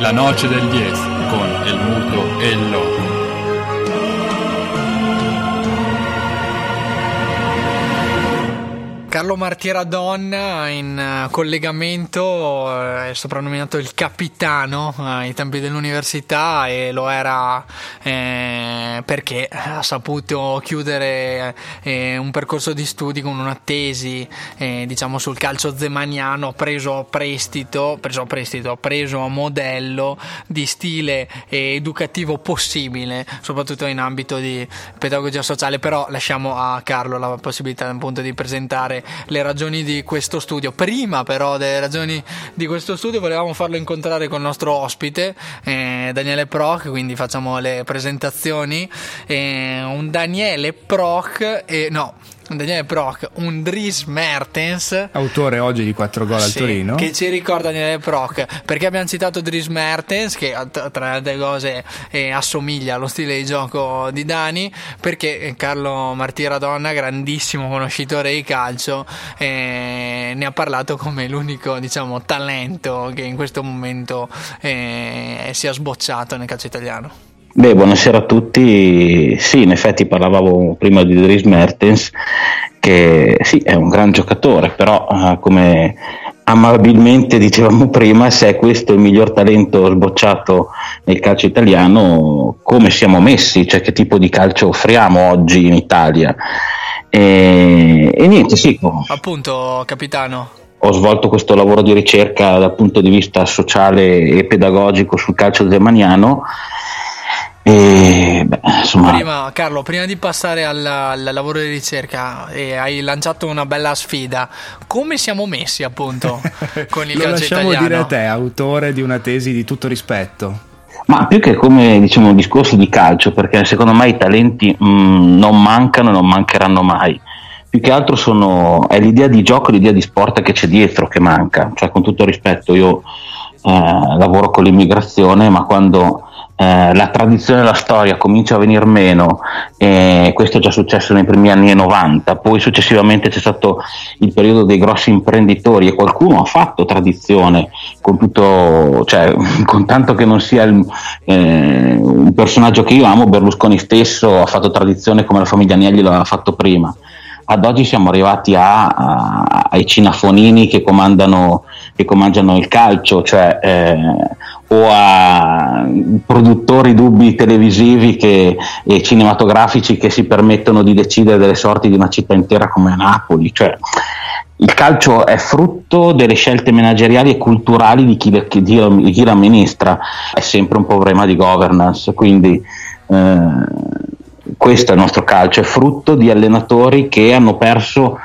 La noce del 10 con el muto e il loco. Carlo Martiera Donna in eh, collegamento eh, è soprannominato il capitano eh, ai tempi dell'università e lo era eh, perché ha saputo chiudere eh, un percorso di studi con una tesi eh, diciamo sul calcio zemaniano preso a prestito, preso prestito, preso a modello di stile educativo possibile, soprattutto in ambito di pedagogia sociale, però lasciamo a Carlo la possibilità appunto di presentare le ragioni di questo studio. Prima però delle ragioni di questo studio volevamo farlo incontrare con il nostro ospite, eh, Daniele Proc, quindi facciamo le presentazioni. Eh, un Daniele Proc, eh, no, Daniele Proc, un Dries Mertens. Autore oggi di 4 gol al sì, Torino. Che ci ricorda Daniele Proc. Perché abbiamo citato Dries Mertens, che tra le altre cose eh, assomiglia allo stile di gioco di Dani. Perché Carlo Martira Donna, grandissimo conoscitore di calcio, eh, ne ha parlato come l'unico diciamo, talento che in questo momento eh, sia sbocciato nel calcio italiano. Beh, buonasera a tutti. Sì, in effetti parlavamo prima di Dries Mertens, che sì, è un gran giocatore, però uh, come amabilmente dicevamo prima, se è questo il miglior talento sbocciato nel calcio italiano, come siamo messi? Cioè che tipo di calcio offriamo oggi in Italia? E, e niente, sì. Appunto, capitano ho svolto questo lavoro di ricerca dal punto di vista sociale e pedagogico sul calcio zemaniano e, beh, insomma... prima, Carlo, prima di passare al, al lavoro di ricerca, eh, hai lanciato una bella sfida. Come siamo messi, appunto, con il Lo calcio lasciamo italiano? dire a te, autore di una tesi di tutto rispetto. Ma più che come diciamo un discorso di calcio, perché secondo me i talenti mh, non mancano e non mancheranno mai. Più che altro sono, è l'idea di gioco, l'idea di sport che c'è dietro che manca. Cioè, con tutto rispetto, io eh, lavoro con l'immigrazione, ma quando eh, la tradizione e la storia comincia a venire meno, e questo è già successo nei primi anni 90, poi successivamente c'è stato il periodo dei grossi imprenditori e qualcuno ha fatto tradizione con tutto, cioè, con tanto che non sia il, eh, un personaggio che io amo, Berlusconi stesso ha fatto tradizione come la famiglia Agnelli lo aveva fatto prima. Ad oggi siamo arrivati a, a, ai cinafonini che che comandano il calcio, cioè eh, o a produttori dubbi televisivi che, e cinematografici che si permettono di decidere delle sorti di una città intera come Napoli. Cioè, il calcio è frutto delle scelte manageriali e culturali di chi, di, di chi l'amministra, è sempre un problema di governance, quindi eh, questo è il nostro calcio, è frutto di allenatori che hanno perso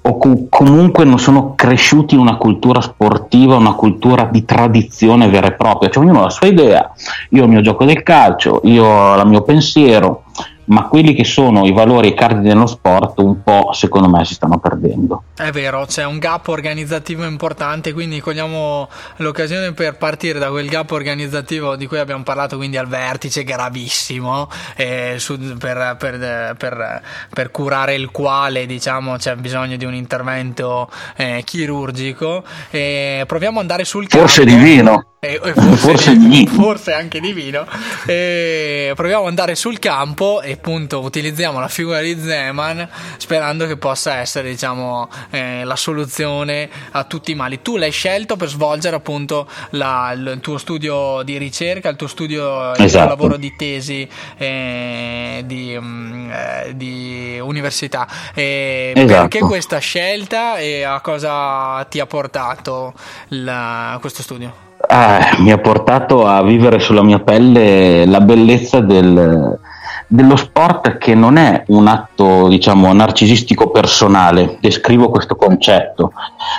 o comunque non sono cresciuti in una cultura sportiva, una cultura di tradizione vera e propria, cioè ognuno ha la sua idea, io ho il mio gioco del calcio, io ho il mio pensiero, ma quelli che sono i valori e i cardini dello sport un po' secondo me si stanno perdendo. È vero, c'è un gap organizzativo importante, quindi cogliamo l'occasione per partire da quel gap organizzativo di cui abbiamo parlato, quindi al vertice gravissimo, eh, su, per, per, per, per, curare il quale diciamo c'è bisogno di un intervento eh, chirurgico. E proviamo ad andare sul campo. Forse divino. E, e forse, forse, divino. forse anche divino. E proviamo ad andare sul campo e appunto utilizziamo la figura di Zeman sperando che possa essere diciamo eh, la soluzione a tutti i mali tu l'hai scelto per svolgere appunto la, il tuo studio di ricerca il tuo studio il esatto. tuo lavoro di tesi eh, di, um, eh, di, università esatto. perché questa scelta e a cosa ti ha portato la, questo studio? Ah, mi ha portato a vivere sulla mia pelle la bellezza del, dello sport che non è un atto diciamo narcisistico personale. Descrivo questo concetto.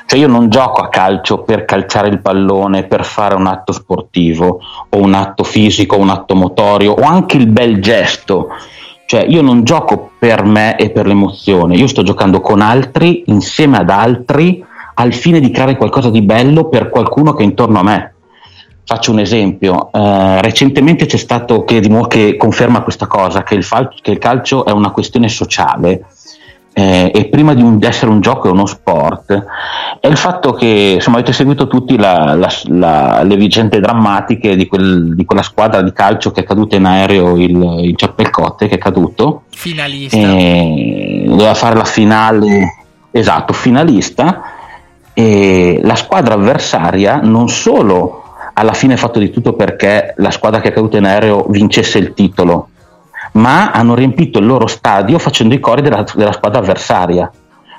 Cioè io non gioco a calcio per calciare il pallone per fare un atto sportivo o un atto fisico un atto motorio o anche il bel gesto. Cioè io non gioco per me e per l'emozione. Io sto giocando con altri insieme ad altri al fine di creare qualcosa di bello per qualcuno che è intorno a me Faccio un esempio, eh, recentemente c'è stato che, che, conferma questa cosa, che il, fal- che il, calcio è una questione sociale. eh, e prima di, un, di, essere un gioco è uno sport, è il fatto che insomma, avete seguito tutti la, la, la, le vicende drammatiche di, quel, di, quella squadra di calcio che è caduta in aereo, il, il Ciappelcotte che è caduto. Finalista. E doveva fare la finale, esatto, finalista. E la squadra avversaria non solo alla fine ha fatto di tutto perché la squadra che è caduta in aereo vincesse il titolo, ma hanno riempito il loro stadio facendo i cori della, della squadra avversaria.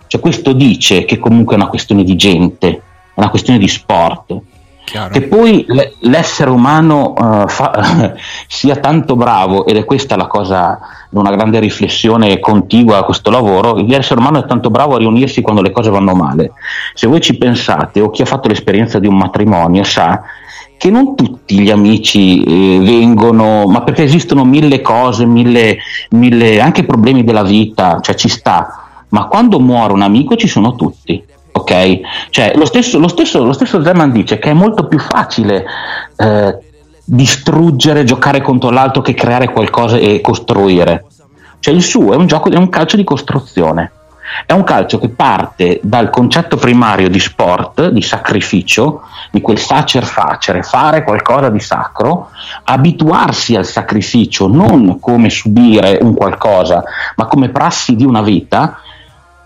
Cioè questo dice che comunque è una questione di gente, è una questione di sport. Chiaro. Che poi l'essere umano uh, fa, sia tanto bravo, ed è questa la cosa, una grande riflessione contigua a questo lavoro, l'essere umano è tanto bravo a riunirsi quando le cose vanno male. Se voi ci pensate, o chi ha fatto l'esperienza di un matrimonio sa che non tutti gli amici eh, vengono, ma perché esistono mille cose, mille, mille anche problemi della vita, cioè ci sta, ma quando muore un amico ci sono tutti. Ok? Cioè, lo stesso, lo stesso, lo stesso Zeman dice che è molto più facile eh, distruggere, giocare contro l'altro che creare qualcosa e costruire. Cioè, il suo è un gioco, è un calcio di costruzione. È un calcio che parte dal concetto primario di sport, di sacrificio, di quel facer facere, fare qualcosa di sacro, abituarsi al sacrificio non come subire un qualcosa, ma come prassi di una vita,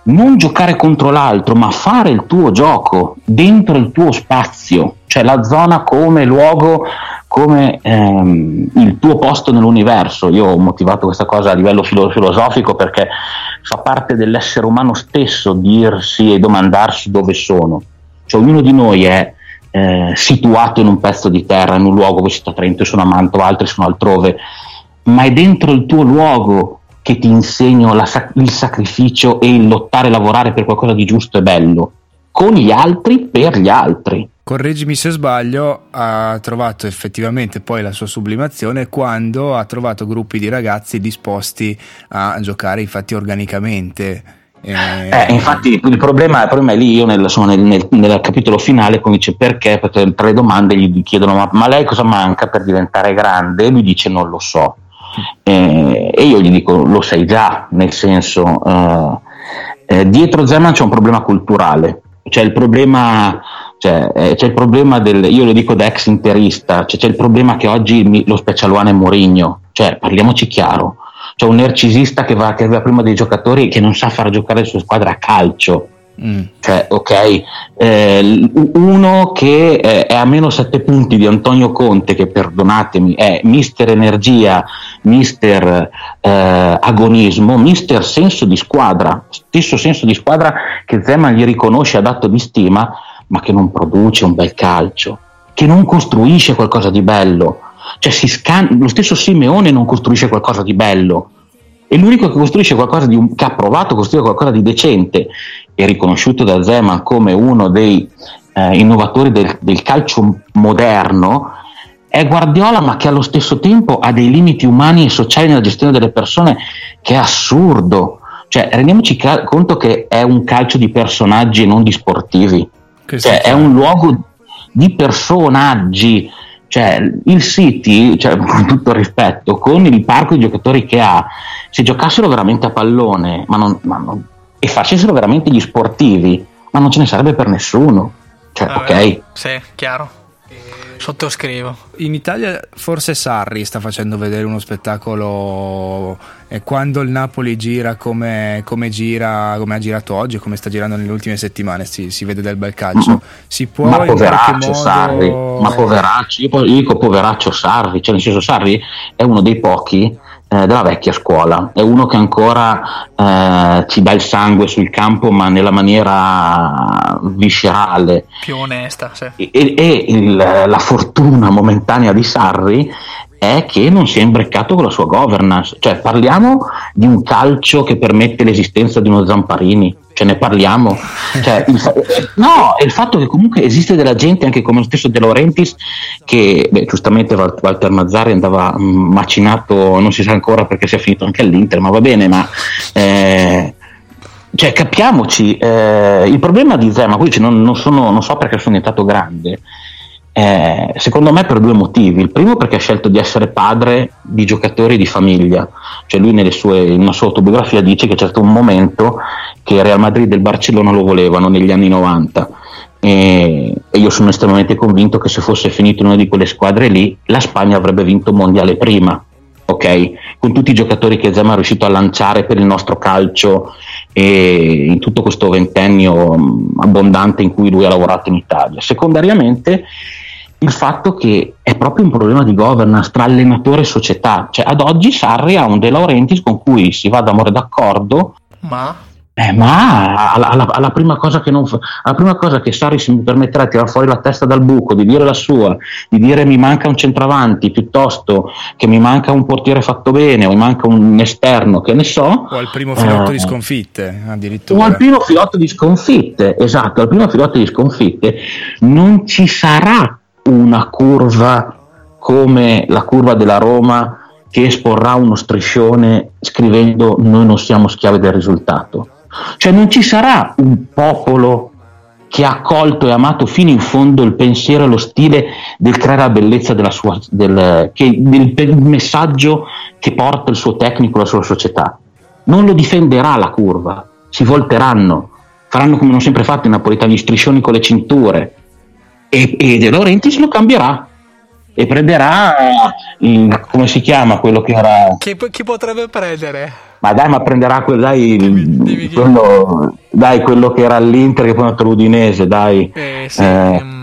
non giocare contro l'altro, ma fare il tuo gioco dentro il tuo spazio, cioè la zona come luogo, come ehm, il tuo posto nell'universo. Io ho motivato questa cosa a livello filo- filosofico perché fa parte dell'essere umano stesso dirsi e domandarsi dove sono. Cioè ognuno di noi è eh, situato in un pezzo di terra, in un luogo, voi siete a Trento, io sono a Mantova, altri sono altrove, ma è dentro il tuo luogo che ti insegno la, il sacrificio e il lottare lavorare per qualcosa di giusto e bello, con gli altri, per gli altri correggimi se sbaglio, ha trovato effettivamente poi la sua sublimazione quando ha trovato gruppi di ragazzi disposti a giocare infatti organicamente. Eh, eh, infatti il problema, il problema, è lì, io nel, sono nel, nel, capitolo finale come dice perché, perché tre domande gli chiedono ma, ma, lei cosa manca per diventare grande? E lui dice non lo so. Eh, e io gli dico lo sai già, nel senso eh, eh, dietro Zeman c'è un problema culturale, c'è il problema cioè, eh, c'è il problema del, io lo dico da ex interista, cioè, c'è il problema che oggi mi, lo Special One è Mourinho, cioè parliamoci chiaro, c'è un narcisista che va, che va prima dei giocatori che non sa far giocare le sue squadre a calcio, Mm. Cioè, ok, eh, uno che eh, è a meno 7 punti di Antonio Conte, che perdonatemi, è mister energia, mister eh, agonismo, mister senso di squadra, stesso senso di squadra che Zeman gli riconosce ad atto di stima, ma che non produce un bel calcio, che non costruisce qualcosa di bello. Cioè scan- lo stesso Simeone non costruisce qualcosa di bello. E l'unico che costruisce qualcosa di un- che ha provato a costruire qualcosa di decente e riconosciuto da Zeman come uno dei eh, innovatori del, del calcio moderno è Guardiola, ma che allo stesso tempo ha dei limiti umani e sociali nella gestione delle persone che è assurdo. Cioè, rendiamoci ca- conto che è un calcio di personaggi e non di sportivi. Cioè, è un luogo di personaggi. Cioè, il City, cioè, con tutto il rispetto, con il parco di giocatori che ha, se giocassero veramente a pallone ma non, ma non, e facessero veramente gli sportivi, ma non ce ne sarebbe per nessuno. Cioè, ah, ok? Sì, chiaro. Sottoscrivo. In Italia forse Sarri sta facendo vedere uno spettacolo e quando il Napoli gira come, come, gira, come ha girato oggi, come sta girando nelle ultime settimane, si, si vede del bel calcio. Si può ma poveraccio modo... Sarri, ma poveraccio, io dico poveraccio Sarri, cioè nel senso Sarri è uno dei pochi eh, della vecchia scuola, è uno che ancora eh, ci dà il sangue sul campo ma nella maniera viscerale. Più onesta, sì. E, e il, la fortuna momentanea di Sarri è che non si è imbreccato con la sua governance, cioè parliamo di un calcio che permette l'esistenza di uno Zamparini, ce ne parliamo. Cioè, il fa- no, il fatto che comunque esiste della gente, anche come lo stesso De Laurentiis, che beh, giustamente Walter Mazzari andava mm, macinato, non si sa ancora perché si è finito anche all'Inter, ma va bene, ma... Eh, cioè, capiamoci, eh, il problema di Zema, qui non, non, sono, non so perché sono diventato grande, Eh, secondo me per due motivi. Il primo perché ha scelto di essere padre di giocatori di famiglia, cioè lui sue, in una sua autobiografia dice che c'è stato un momento che Real Madrid e il Barcellona lo volevano negli anni 90 e, e io sono estremamente convinto che se fosse finito in una di quelle squadre lì la Spagna avrebbe vinto un mondiale prima ok? Con tutti i giocatori che Zema è riuscito a lanciare per il nostro calcio e in tutto questo ventennio mm, abbondante in cui lui ha lavorato in Italia. Secondariamente il fatto che è proprio un problema di governance tra allenatore e società, cioè ad oggi Sarri ha un De Laurentiis con cui si va d'amore d'accordo, ma eh, ma alla, alla, alla, prima cosa che non fa, alla prima cosa che Sarri si permetterà di tirare fuori la testa dal buco, di dire la sua, di dire mi manca un centravanti piuttosto che mi manca un portiere fatto bene o mi manca un esterno, che ne so. O al primo filotto eh, di sconfitte, addirittura. O al primo filotto di sconfitte, esatto, al primo filotto di sconfitte non ci sarà una curva come la curva della Roma che esporrà uno striscione scrivendo noi non siamo schiavi del risultato cioè non ci sarà un popolo che ha accolto e amato fino in fondo il pensiero e lo stile del creare la bellezza sua, del, che, del messaggio che porta il suo tecnico, la sua società. Non lo difenderà la curva, si volteranno, faranno come hanno sempre fatto i napoletani, striscioni con le cinture e, e De Laurentiis lo cambierà. E prenderà il, come si chiama quello che era? Chi, chi potrebbe prendere? ma dai ma prenderà quel, dai, dimmi, dimmi quello, dai, quello che era all'Inter che poi è andato all'Udinese dai. Eh, sì, eh, mm,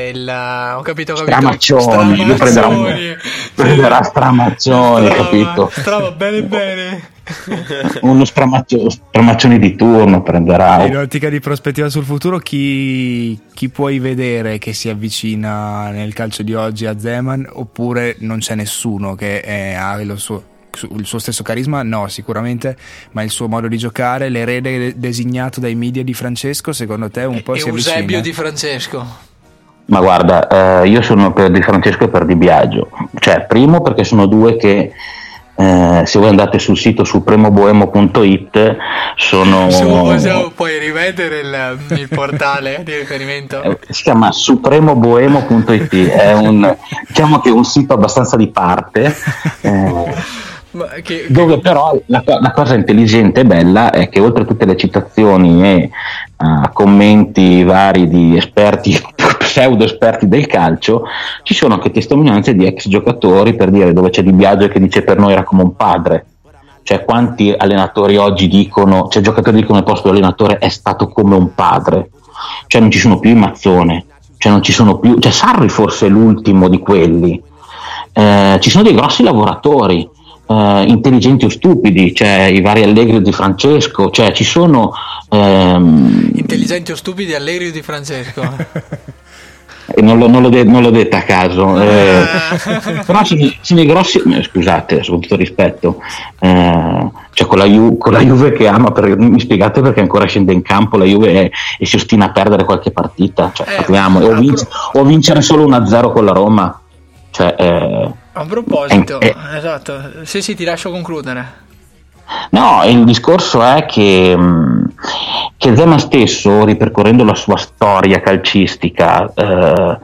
il, ho capito, ho capito. Stramaccioni, Stramaccioni. prenderà, un, prenderà Stramaccioni Strama, capito Strama, bene bene uno stramaccio, stramaccione di turno prenderà. In ottica di prospettiva sul futuro, chi, chi, puoi vedere che si avvicina nel calcio di oggi a Zeman? Oppure non c'è nessuno che è, ha il suo, il suo stesso carisma? No, sicuramente, ma il suo modo di giocare, l'erede designato dai media di Francesco, secondo te un po' e si avvicina? Eusebio di Francesco. Ma guarda, eh, io sono per Di Francesco e per Di Biagio. Cioè, primo perché sono due che eh, se voi andate sul sito supremoboemo.it sono possiamo puoi rivedere il, il portale di riferimento eh, si chiama supremoboemo.it è un diciamo che è un sito abbastanza di parte eh, che, dove però la, la, cosa intelligente e bella è che oltre a tutte le citazioni e uh, commenti vari di esperti pseudo esperti del calcio, ci sono anche testimonianze di ex giocatori per dire dove c'è Di Biagio che dice per noi era come un padre. Cioè quanti allenatori oggi dicono, cioè giocatori dicono al posto dell'allenatore è stato come un padre. Cioè non ci sono più i Mazzone, cioè non ci sono più, cioè Sarri forse è l'ultimo di quelli. Eh, ci sono dei grossi lavoratori, eh, intelligenti o stupidi, cioè i vari Allegri di Francesco, cioè ci sono... Ehm... Intelligenti o stupidi Allegri di Francesco. non, lo, non, l'ho de- non, l'ho, detta a caso, eh, però sono, sono i grossi, eh, scusate, con tutto rispetto, eh, cioè con la, Ju- con la, Juve che ama, per, mi spiegate perché ancora scende in campo la Juve e, e si ostina a perdere qualche partita, cioè, eh, parliamo, o, vinc- o, vincere solo 1-0 con la Roma. Cioè, eh, a proposito, esatto, sì sì ti lascio concludere. No, il discorso è che, mm, che Zema stesso, ripercorrendo la sua storia calcistica, eh,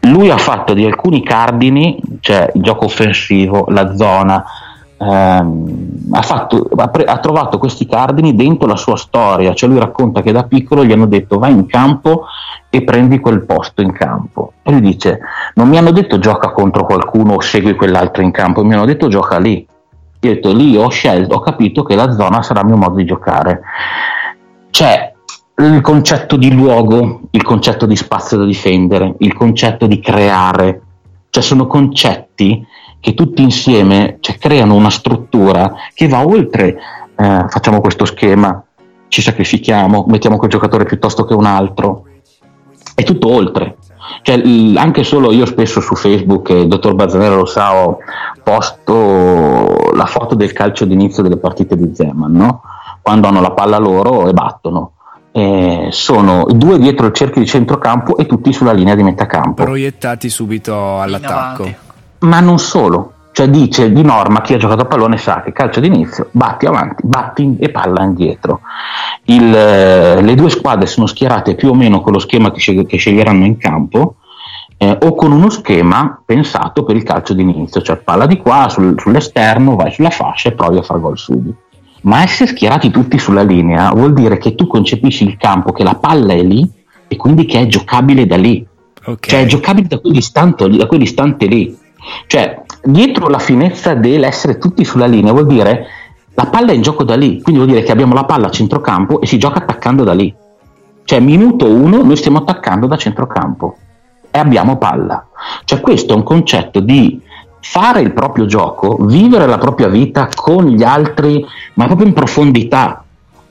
lui ha fatto di alcuni cardini, cioè il gioco offensivo, la zona, ehm, ha, fatto, ha, pre- ha, trovato questi cardini dentro la sua storia, cioè lui racconta che da piccolo gli hanno detto vai in campo e prendi quel posto in campo. E lui dice non mi hanno detto gioca contro qualcuno o segui quell'altro in campo, mi hanno detto gioca lì io ho detto lì ho scelto, ho capito che la zona sarà il mio modo di giocare. C'è il concetto di luogo, il concetto di spazio da difendere, il concetto di creare, cioè sono concetti che tutti insieme cioè, creano una struttura che va oltre, eh, facciamo questo schema, ci sacrifichiamo, mettiamo quel giocatore piuttosto che un altro, è tutto oltre. Cioè, anche solo io spesso su Facebook, il dottor Bazzanero lo sa, ho posto la foto del calcio d'inizio delle partite di Zeman, no? quando hanno la palla loro e battono. Eh, sono due dietro il cerchio di centrocampo e tutti sulla linea di metà campo. Proiettati subito all'attacco. Ma non solo, cioè dice di norma chi ha giocato a pallone sa che calcio d'inizio, batti avanti, batti e palla indietro. Il, eh, le due squadre sono schierate più o meno con lo schema che, sceg- che sceglieranno in campo eh, o con uno schema pensato per il calcio d'inizio, cioè palla di qua sul, sull'esterno, vai sulla fascia e provi a fare gol subito. Ma essere schierati tutti sulla linea vuol dire che tu concepisci il campo che la palla è lì e quindi che è giocabile da lì. Okay. Cioè è giocabile da quell'istante, da quell'istante lì. Cioè, dietro la finezza dell'essere tutti sulla linea vuol dire la palla è in gioco da lì, quindi vuol dire che abbiamo la palla a centrocampo e si gioca attaccando da lì. Cioè, minuto uno noi stiamo attaccando da centrocampo e abbiamo palla. Cioè, questo è un concetto di fare il proprio gioco, vivere la propria vita con gli altri, ma proprio in profondità.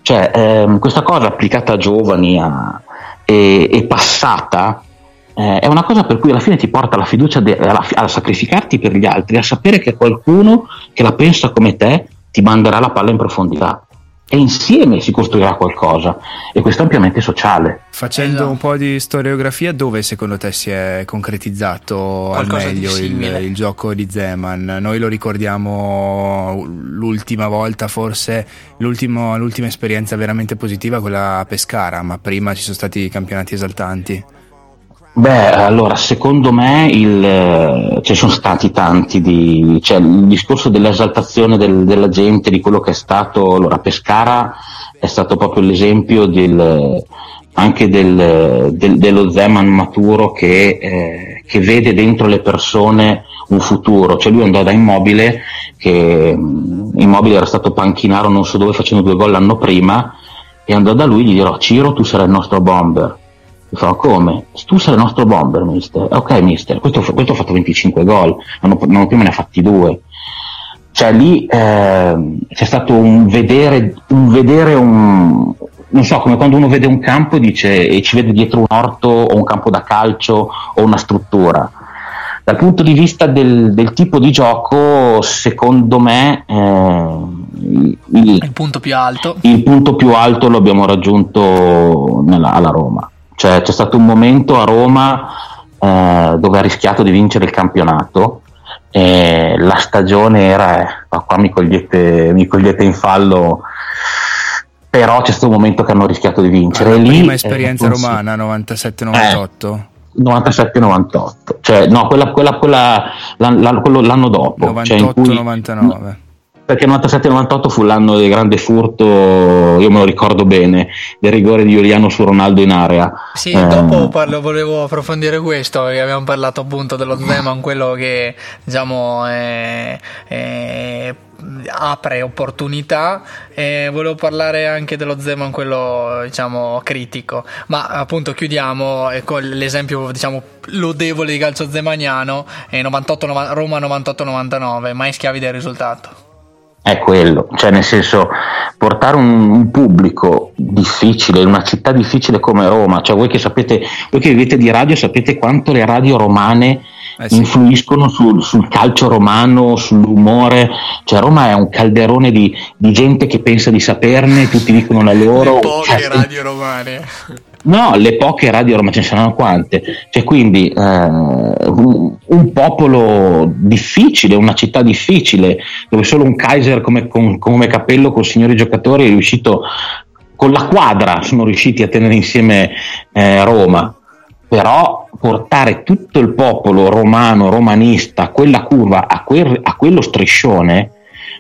Cioè, ehm, questa cosa applicata a giovani a, e, e, passata eh, è una cosa per cui alla fine ti porta la fiducia de- alla, a sacrificarti per gli altri, a sapere che qualcuno che la pensa come te ti manderà la palla in profondità e insieme si costruirà qualcosa e questo è ampiamente sociale. Facendo esatto. un po' di storiografia, dove secondo te si è concretizzato Qualcosa al meglio il, il, gioco di Zeman? Noi lo ricordiamo l'ultima volta, forse l'ultima esperienza veramente positiva, quella a Pescara, ma prima ci sono stati campionati esaltanti. Beh, allora, secondo me il, eh, ci sono stati tanti di, cioè, il discorso dell'esaltazione del, della gente, di quello che è stato, allora Pescara è stato proprio l'esempio del, anche del, del, dello Zeman maturo che, eh, che, vede dentro le persone un futuro, cioè lui andò da Immobile, che mm, Immobile era stato panchinaro non so dove facendo due gol l'anno prima, e andò da lui e gli dirò Ciro tu sarai il nostro bomber fa come? Tu sei il nostro bomber, mister. Ok, mister, questo, questo ha fatto 25 gol, l'anno, l'anno prima ne ha fatti due. Cioè lì eh, c'è stato un vedere, un vedere un, non so, come quando uno vede un campo e, dice, e ci vede dietro un orto o un campo da calcio o una struttura. Dal punto di vista del, del tipo di gioco, secondo me eh, il, il, punto più alto. il punto più alto lo abbiamo raggiunto nella, alla Roma. Cioè, c'è stato un momento a Roma eh, dove ha rischiato di vincere il campionato. E la stagione era, eh, qua mi cogliete, mi cogliete in fallo, però c'è stato un momento che hanno rischiato di vincere. La prima esperienza romana, 97-98. Eh, 97-98, cioè no, quella, quella, quella l'anno, l'anno dopo. 98-99. Cioè perché 97-98 fu l'anno del grande furto, io me lo ricordo bene, del rigore di Giuliano su Ronaldo in area. Sì, eh, dopo parlo, volevo approfondire questo, perché abbiamo parlato appunto dello Zeman, quello che diciamo è, è apre opportunità. E volevo parlare anche dello Zeman quello diciamo critico. Ma appunto chiudiamo con l'esempio diciamo lodevole di calcio zemaniano 98, Roma 98-99 mai schiavi del risultato è quello, cioè nel senso portare un, un, pubblico difficile in una città difficile come Roma, cioè voi che sapete, voi che vivete di radio sapete quanto le radio romane eh sì. influiscono sul, sul, calcio romano, sull'umore, cioè Roma è un calderone di, di, gente che pensa di saperne, tutti dicono la loro. Le poche cioè, radio romane. No, le poche radio ma ce ne saranno quante. Cioè, quindi eh, un, un, popolo difficile, una città difficile, dove solo un Kaiser come, con, come cappello con signori giocatori è riuscito, con la quadra sono riusciti a tenere insieme eh, Roma. Però portare tutto il popolo romano, romanista, a quella curva, a, quel, a quello striscione,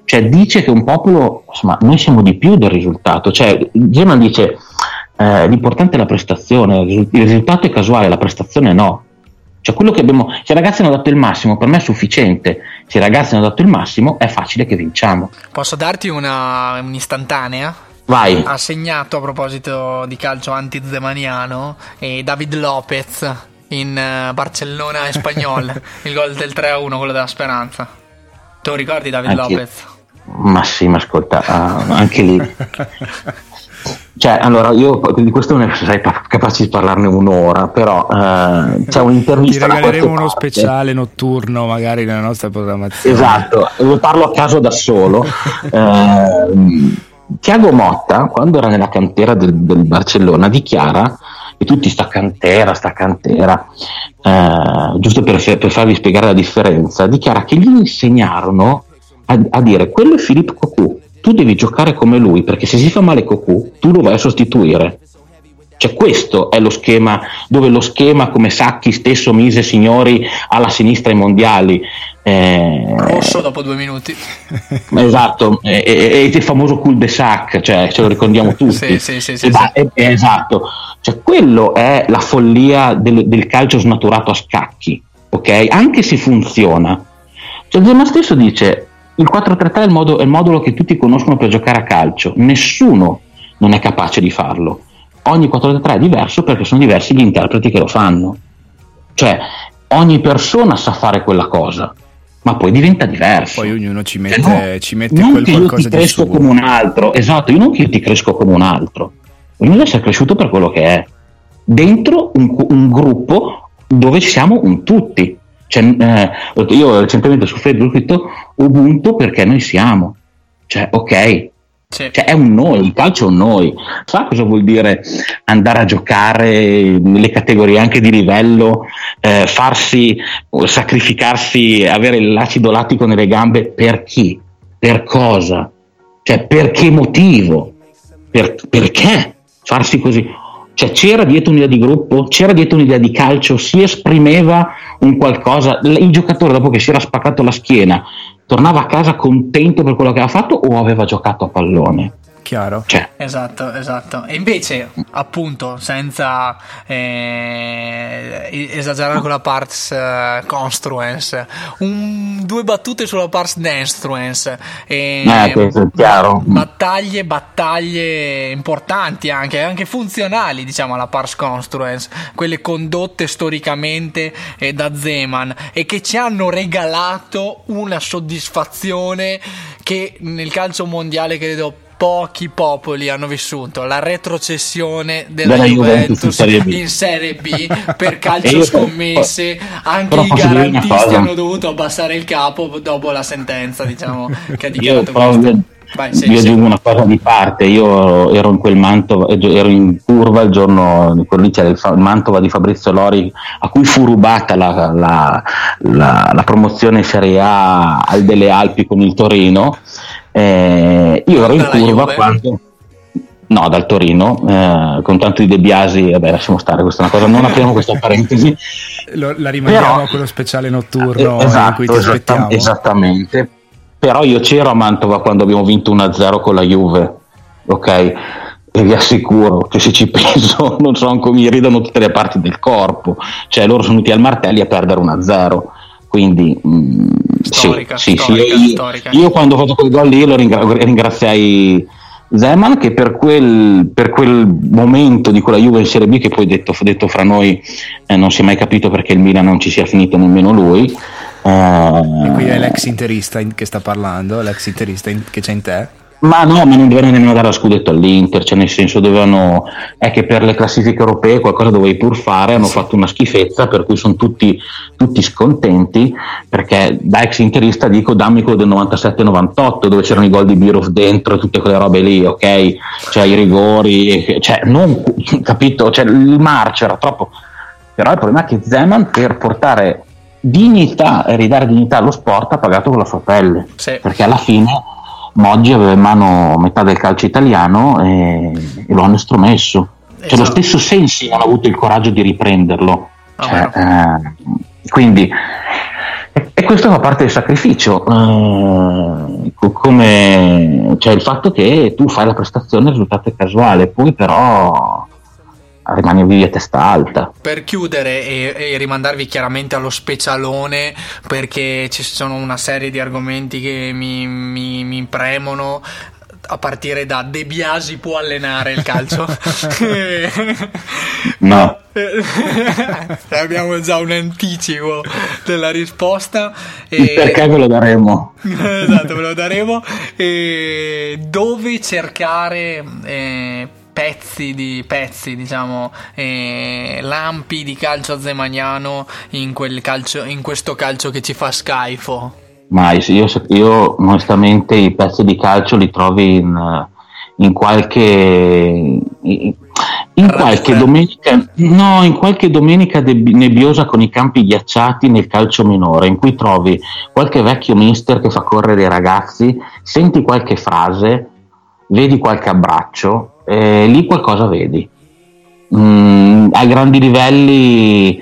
cioè dice che un popolo, insomma, noi siamo di più del risultato. Cioè, German dice eh, l'importante è la prestazione, il risultato è casuale, la prestazione no. Cioè quello che abbiamo, se i ragazzi hanno dato il massimo, per me è sufficiente. Se i ragazzi hanno dato il massimo, è facile che vinciamo. Posso darti una, un'istantanea? Vai. Ha segnato a proposito di calcio anti-zemaniano e David Lopez in uh, Barcellona e Spagnol, il gol del 3-1, quello della speranza. Tu ricordi David anche, Lopez? Ma sì, ma ascolta, uh, anche lì Cioè, allora io di questo non sarei capace di parlarne un'ora, però eh, c'è un'intervista. Ti regaleremo uno speciale notturno, magari nella nostra programmazione. Esatto, lo parlo a caso da solo. eh, Tiago Motta, quando era nella cantera del, del Barcellona, dichiara e tutti sta cantera, sta cantera, eh, giusto per, per, farvi spiegare la differenza, dichiara che gli insegnarono a, a dire quello è Filippo Cocu, tu devi giocare come lui perché se si fa male Cocu tu lo vai a sostituire Cioè questo è lo schema, dove lo schema come Sacchi stesso mise signori alla sinistra ai mondiali. Eh, Rosso dopo due minuti. Esatto, e, e, il famoso cul de sac, cioè ce lo ricordiamo tutti. sì, sì, sì, sì, va, sì. esatto, cioè quello è la follia del, del calcio snaturato a scacchi, ok? Anche se funziona. Cioè Zema stesso dice il 4-3-3 è il, modo, è il modulo che tutti conoscono per giocare a calcio, nessuno non è capace di farlo ogni 4-3 è diverso perché sono diversi gli interpreti che lo fanno. Cioè, ogni persona sa fare quella cosa, ma poi diventa diverso. Poi ognuno ci mette, cioè, no, ci mette non quel che io ti cresco come un altro, esatto, io non che io ti cresco come un altro, ognuno deve essere cresciuto per quello che è, dentro un, un gruppo dove ci siamo un tutti. Cioè, eh, io recentemente su Facebook ho scritto Ubuntu perché noi siamo. Cioè, ok, sì. Cioè, è un noi, il calcio è un noi. Sa cosa vuol dire andare a giocare nelle categorie anche di livello, eh, farsi, sacrificarsi, avere l'acido lattico nelle gambe per chi? Per cosa? Cioè, per che motivo? Per, perché farsi così? Cioè, c'era dietro un'idea di gruppo, c'era dietro un'idea di calcio, si esprimeva un qualcosa. Il giocatore, dopo che si era spaccato la schiena, tornava a casa contento per quello che aveva fatto o aveva giocato a pallone? Chiaro. Cioè. Esatto, esatto. E invece, appunto, senza eh, esagerare con la parts uh, construence, un, due battute sulla parts destruence. Eh, eh, chiaro. Battaglie, battaglie importanti anche, anche funzionali, diciamo, alla parts construence, quelle condotte storicamente eh, da Zeman e che ci hanno regalato una soddisfazione che nel calcio mondiale credo pochi popoli hanno vissuto la retrocessione della, della Juventus, Juventus in, serie in B per calcio scommesse. Anche i garantisti hanno dovuto abbassare il capo dopo la sentenza diciamo che ha dichiarato questo. Vai, sì, io sì. aggiungo una cosa di parte, io ero in quel Mantova, ero in curva il giorno, quello c'era il, Mantova di Fabrizio Lori a cui fu rubata la, la, la, la promozione Serie A al delle Alpi con il Torino eh, io ero in curva quando... No, dal Torino, eh, con tanto di De Biasi, vabbè, lasciamo stare questa una cosa, non apriamo questa parentesi. Lo, la rimandiamo Però, a quello speciale notturno eh, esatto, in cui ti aspettiamo. Esattamente. Però io c'ero a Mantova quando abbiamo vinto 1-0 con la Juve, ok? E vi assicuro che se ci penso, non so, ancora mi ridono tutte le parti del corpo. Cioè, loro sono venuti al Martelli a perdere 1-0 quindi mh, mm, storica, sì, storica, sì, io, storica. io, quando ho fatto quel gol lì lo ringra- ringraziai Zeman che per quel, per quel, momento di quella Juve in Serie B che poi detto, detto fra noi eh, non si è mai capito perché il Milan non ci sia finito nemmeno lui eh, e qui è l'ex interista che sta parlando l'ex interista in, che c'è in te ma no, ma non dovevano nemmeno dare lo scudetto all'Inter, cioè nel senso dovevano, è che per le classifiche europee qualcosa dovevi pur fare, hanno fatto una schifezza per cui sono tutti, tutti scontenti, perché da ex interista dico dammi quello del 97-98 dove c'erano i gol di Birov dentro e tutte quelle robe lì, ok? Cioè i rigori, cioè non, capito? Cioè il marcio era troppo... Però il problema è che Zeman per portare dignità e ridare dignità allo sport ha pagato con la sua pelle, sì. perché alla fine Moggi aveva in mano metà del calcio italiano e, e lo hanno estromesso. Esatto. Cioè, lo stesso Sensi non ha avuto il coraggio di riprenderlo. Ah, cioè, eh, quindi, e, e, questo fa parte del sacrificio. Eh, come cioè il fatto che tu fai la prestazione, il risultato è casuale, poi però rimani vivi a testa alta. Per chiudere e, e, rimandarvi chiaramente allo specialone, perché ci sono una serie di argomenti che mi, mi, mi premono a partire da De Biasi può allenare il calcio? no. Abbiamo già un anticipo della risposta. E... Perché ve lo daremo? esatto, ve lo daremo. E dove cercare eh, pezzi di pezzi, diciamo, eh, lampi di calcio zemaniano in, quel calcio, in questo calcio che ci fa schifo? Ma io, io, onestamente i pezzi di calcio li trovi in, in qualche in, in qualche domenica no, in qualche domenica nebbiosa con i campi ghiacciati nel calcio minore in cui trovi qualche vecchio mister che fa correre i ragazzi senti qualche frase vedi qualche abbraccio eh, lì qualcosa vedi. mh, a grandi livelli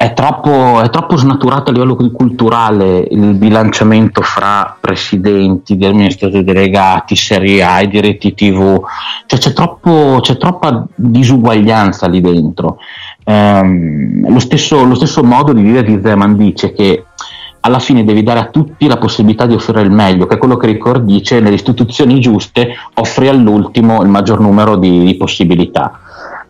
è troppo, è troppo, snaturato a livello culturale il bilanciamento fra presidenti, di amministratori delegati, serie A e diritti TV, cioè c'è, troppo, c'è troppa disuguaglianza lì dentro. Um, lo, stesso, lo, stesso, modo di dire di Zeman dice che alla fine devi dare a tutti la possibilità di offrire il meglio, che è quello che Ricord dice, nelle istituzioni giuste offri all'ultimo il maggior numero di, di possibilità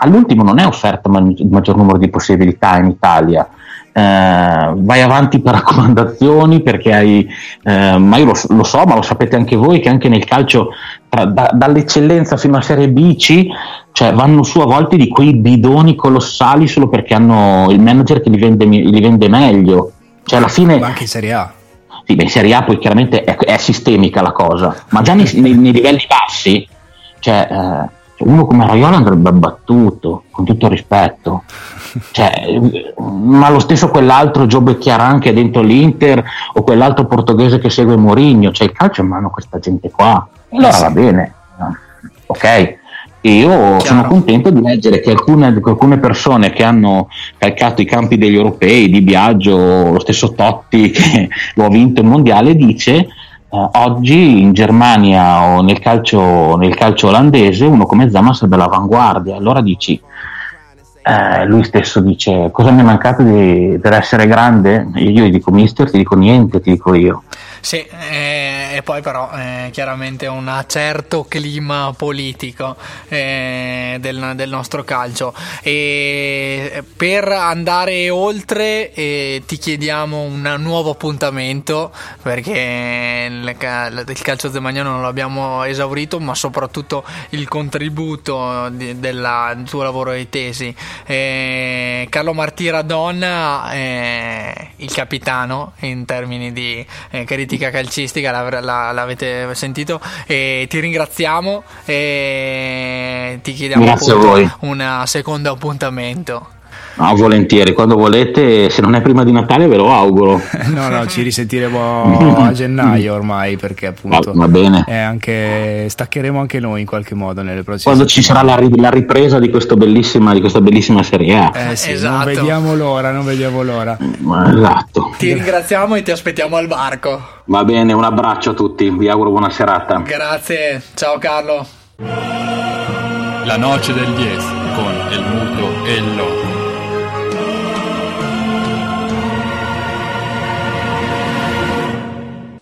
all'ultimo non è offerta il maggior numero di possibilità in Italia. Eh, vai avanti per raccomandazioni perché hai, eh, ma io lo, lo, so, ma lo sapete anche voi che anche nel calcio tra, da, dall'eccellenza fino a Serie B C cioè vanno su a volte di quei bidoni colossali solo perché hanno il manager che li vende, li vende meglio. Cioè alla fine, ma anche in Serie A. Sì, beh, in Serie A poi chiaramente è, è sistemica la cosa, ma già nei, nei, nei livelli bassi, cioè, eh, uno come Raiola andrebbe abbattuto, con tutto il rispetto. Cioè, ma lo stesso quell'altro Gio Becchiaran che è dentro l'Inter o quell'altro portoghese che segue Mourinho, cioè il calcio è in mano a questa gente qua. E allora va bene, ok. Io Chiaro. sono contento di leggere che alcune, alcune, persone che hanno calcato i campi degli europei, di Biagio, lo stesso Totti che lo ha vinto il mondiale, dice Uh, oggi in Germania o nel calcio, nel calcio, olandese uno come Zama sarebbe l'avanguardia. Allora dici, eh, lui stesso dice, cosa mi è mancato di, per essere grande? Io gli dico mister, ti dico niente, ti dico io. Sì, eh, e poi però eh, chiaramente un certo clima politico eh, del, del, nostro calcio. E per andare oltre eh, ti chiediamo un nuovo appuntamento perché il, il calcio zemagnano non l'abbiamo esaurito, ma soprattutto il contributo di, della, del tuo lavoro di tesi. Eh, Carlo Martira Donna, eh, il capitano in termini di eh, critica calcistica, la, la, l'avete sentito. E ti ringraziamo e ti chiediamo un secondo appunto. No, volentieri, quando volete, se non è prima di Natale ve lo auguro. no, no, ci risentiremo a gennaio ormai perché appunto va, va bene. Anche, staccheremo anche noi in qualche modo nelle prossime Quando ci sarà la, la ripresa di, bellissima, di, questa bellissima Serie A. Eh sì, esatto. non vediamo l'ora, non vediamo l'ora. Esatto. Ti ringraziamo e ti aspettiamo al barco. Va bene, un abbraccio a tutti, vi auguro buona serata. Grazie, ciao Carlo. La noce del 10 con il muto e il loco.